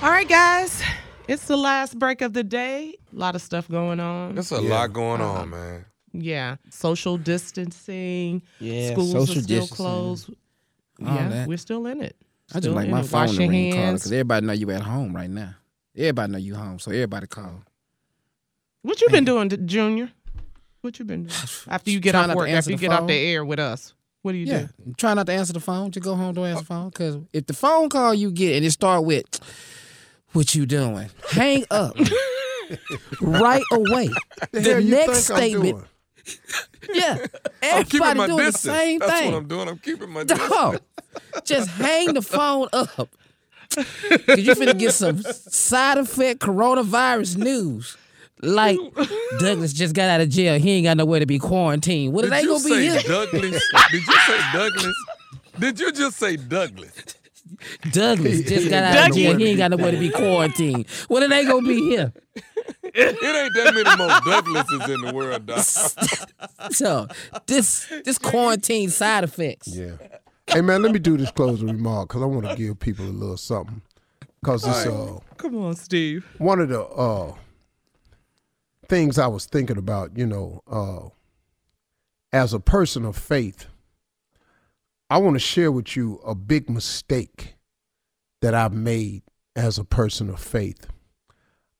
All right, guys. It's the last break of the day. A lot of stuff going on. There's a lot going uh, on, man. Yeah. Social distancing. Yeah, Schools social are still distancing. closed. All yeah, that. we're still in it. I just like my it. phone Wash to ring call hands. because everybody know you at home right now. Everybody know you home, so everybody call. What you been doing, Junior? What you been doing after you get off work? After you the get off the air with us, what do you do? Yeah, do? try not to answer the phone. Just go home, don't answer the oh. phone. Because if the phone call you get and it start with, "What you doing?" Hang up right away. The, The next statement, yeah, everybody doing distance. the same That's thing. what I'm doing. I'm keeping my distance. Dog, just hang the phone up. Cause you finna get some side effect coronavirus news. Like Douglas just got out of jail. He ain't got nowhere to be quarantined. What Did are they gonna be here? Douglas? Did you say Douglas? Did you just say Douglas? Douglas just got out of jail. He ain't got nowhere to be quarantined. What are they gonna be here? It ain't that many more Douglases in the world, dog. So this this quarantine side effects. Yeah. Hey man, let me do this closing remark because I want to give people a little something. Because it's uh, Come on, Steve. one of the uh, things I was thinking about, you know, uh, as a person of faith, I want to share with you a big mistake that I've made as a person of faith.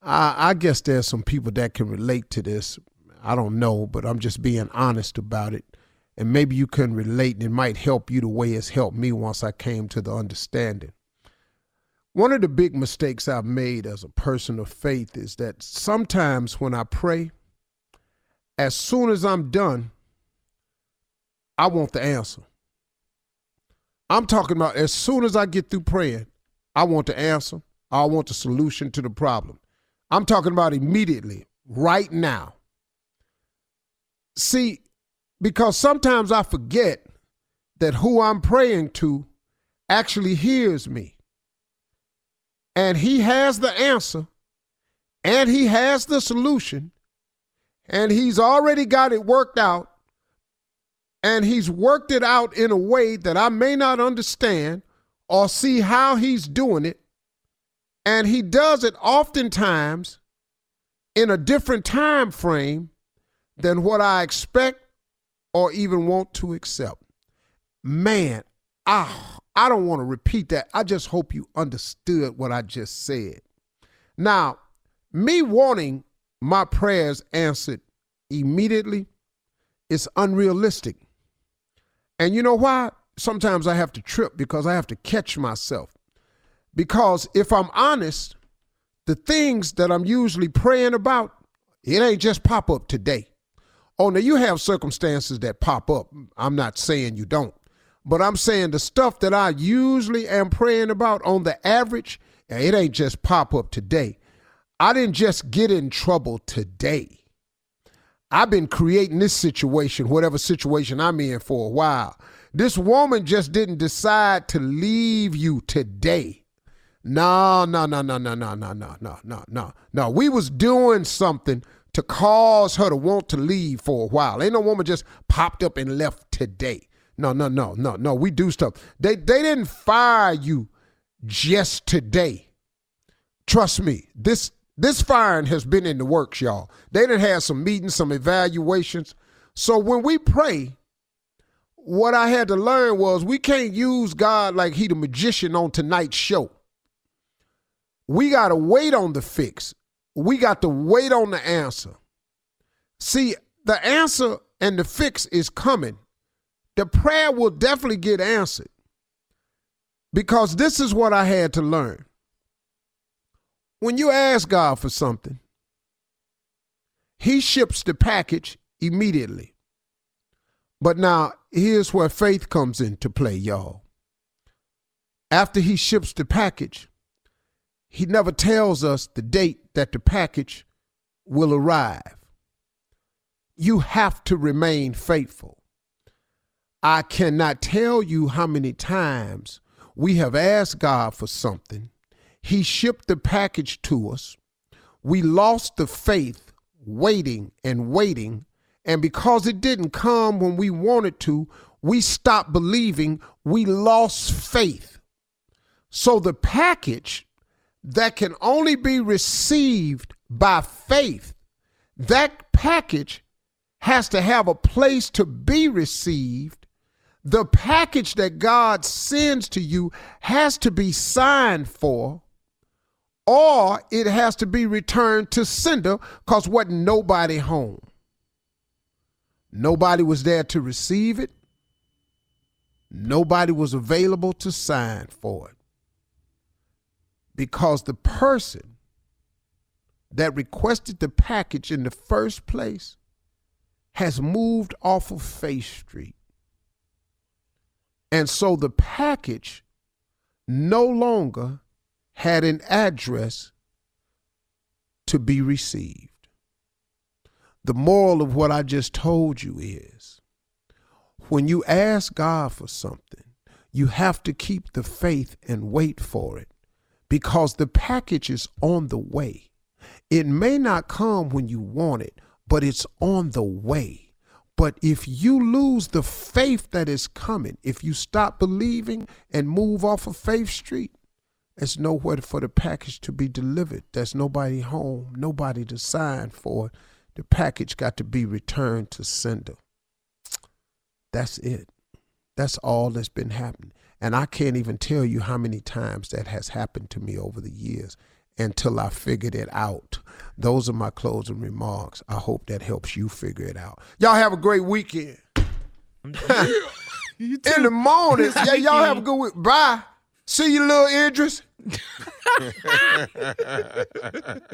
I, I guess there's some people that can relate to this. I don't know, but I'm just being honest about it. And maybe you can relate and it might help you the way it's helped me once I came to the understanding. One of the big mistakes I've made as a person of faith is that sometimes when I pray, as soon as I'm done, I want the answer. I'm talking about as soon as I get through praying, I want the answer. I want the solution to the problem. I'm talking about immediately, right now. See, because sometimes I forget that who I'm praying to actually hears me. And he has the answer, and he has the solution, and he's already got it worked out, and he's worked it out in a way that I may not understand or see how he's doing it. And he does it oftentimes in a different time frame than what I expect or even want to accept. Man, I I don't want to repeat that. I just hope you understood what I just said. Now, me wanting my prayers answered immediately is unrealistic. And you know why? Sometimes I have to trip because I have to catch myself. Because if I'm honest, the things that I'm usually praying about, it ain't just pop up today. Oh, now you have circumstances that pop up. I'm not saying you don't. But I'm saying the stuff that I usually am praying about on the average, it ain't just pop up today. I didn't just get in trouble today. I've been creating this situation, whatever situation I'm in for a while. This woman just didn't decide to leave you today. No, no, no, no, no, no, no, no, no, no, no. No, we was doing something to cause her to want to leave for a while. Ain't no woman just popped up and left today. No, no, no, no, no. We do stuff. They they didn't fire you just today. Trust me, this this firing has been in the works, y'all. They done had some meetings, some evaluations. So when we pray, what I had to learn was we can't use God like he the magician on tonight's show. We got to wait on the fix. We got to wait on the answer. See, the answer and the fix is coming. The prayer will definitely get answered. Because this is what I had to learn. When you ask God for something, he ships the package immediately. But now, here's where faith comes into play, y'all. After he ships the package, he never tells us the date that the package will arrive. You have to remain faithful. I cannot tell you how many times we have asked God for something. He shipped the package to us. We lost the faith waiting and waiting. And because it didn't come when we wanted to, we stopped believing. We lost faith. So the package that can only be received by faith, that package has to have a place to be received. The package that God sends to you has to be signed for, or it has to be returned to sender because wasn't nobody home. Nobody was there to receive it. Nobody was available to sign for it. Because the person that requested the package in the first place has moved off of Faith Street. And so the package no longer had an address to be received. The moral of what I just told you is when you ask God for something, you have to keep the faith and wait for it because the package is on the way. It may not come when you want it, but it's on the way. But if you lose the faith that is coming, if you stop believing and move off of Faith Street, there's nowhere for the package to be delivered. There's nobody home, nobody to sign for it. The package got to be returned to sender. That's it. That's all that's been happening. And I can't even tell you how many times that has happened to me over the years until I figured it out. Those are my closing remarks. I hope that helps you figure it out. Y'all have a great weekend. In the morning. Yeah, y'all have a good week. Bye. See you, little Idris.